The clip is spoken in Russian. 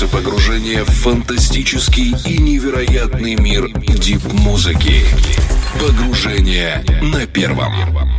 Начинается погружение в фантастический и невероятный мир дип-музыки. Погружение на первом.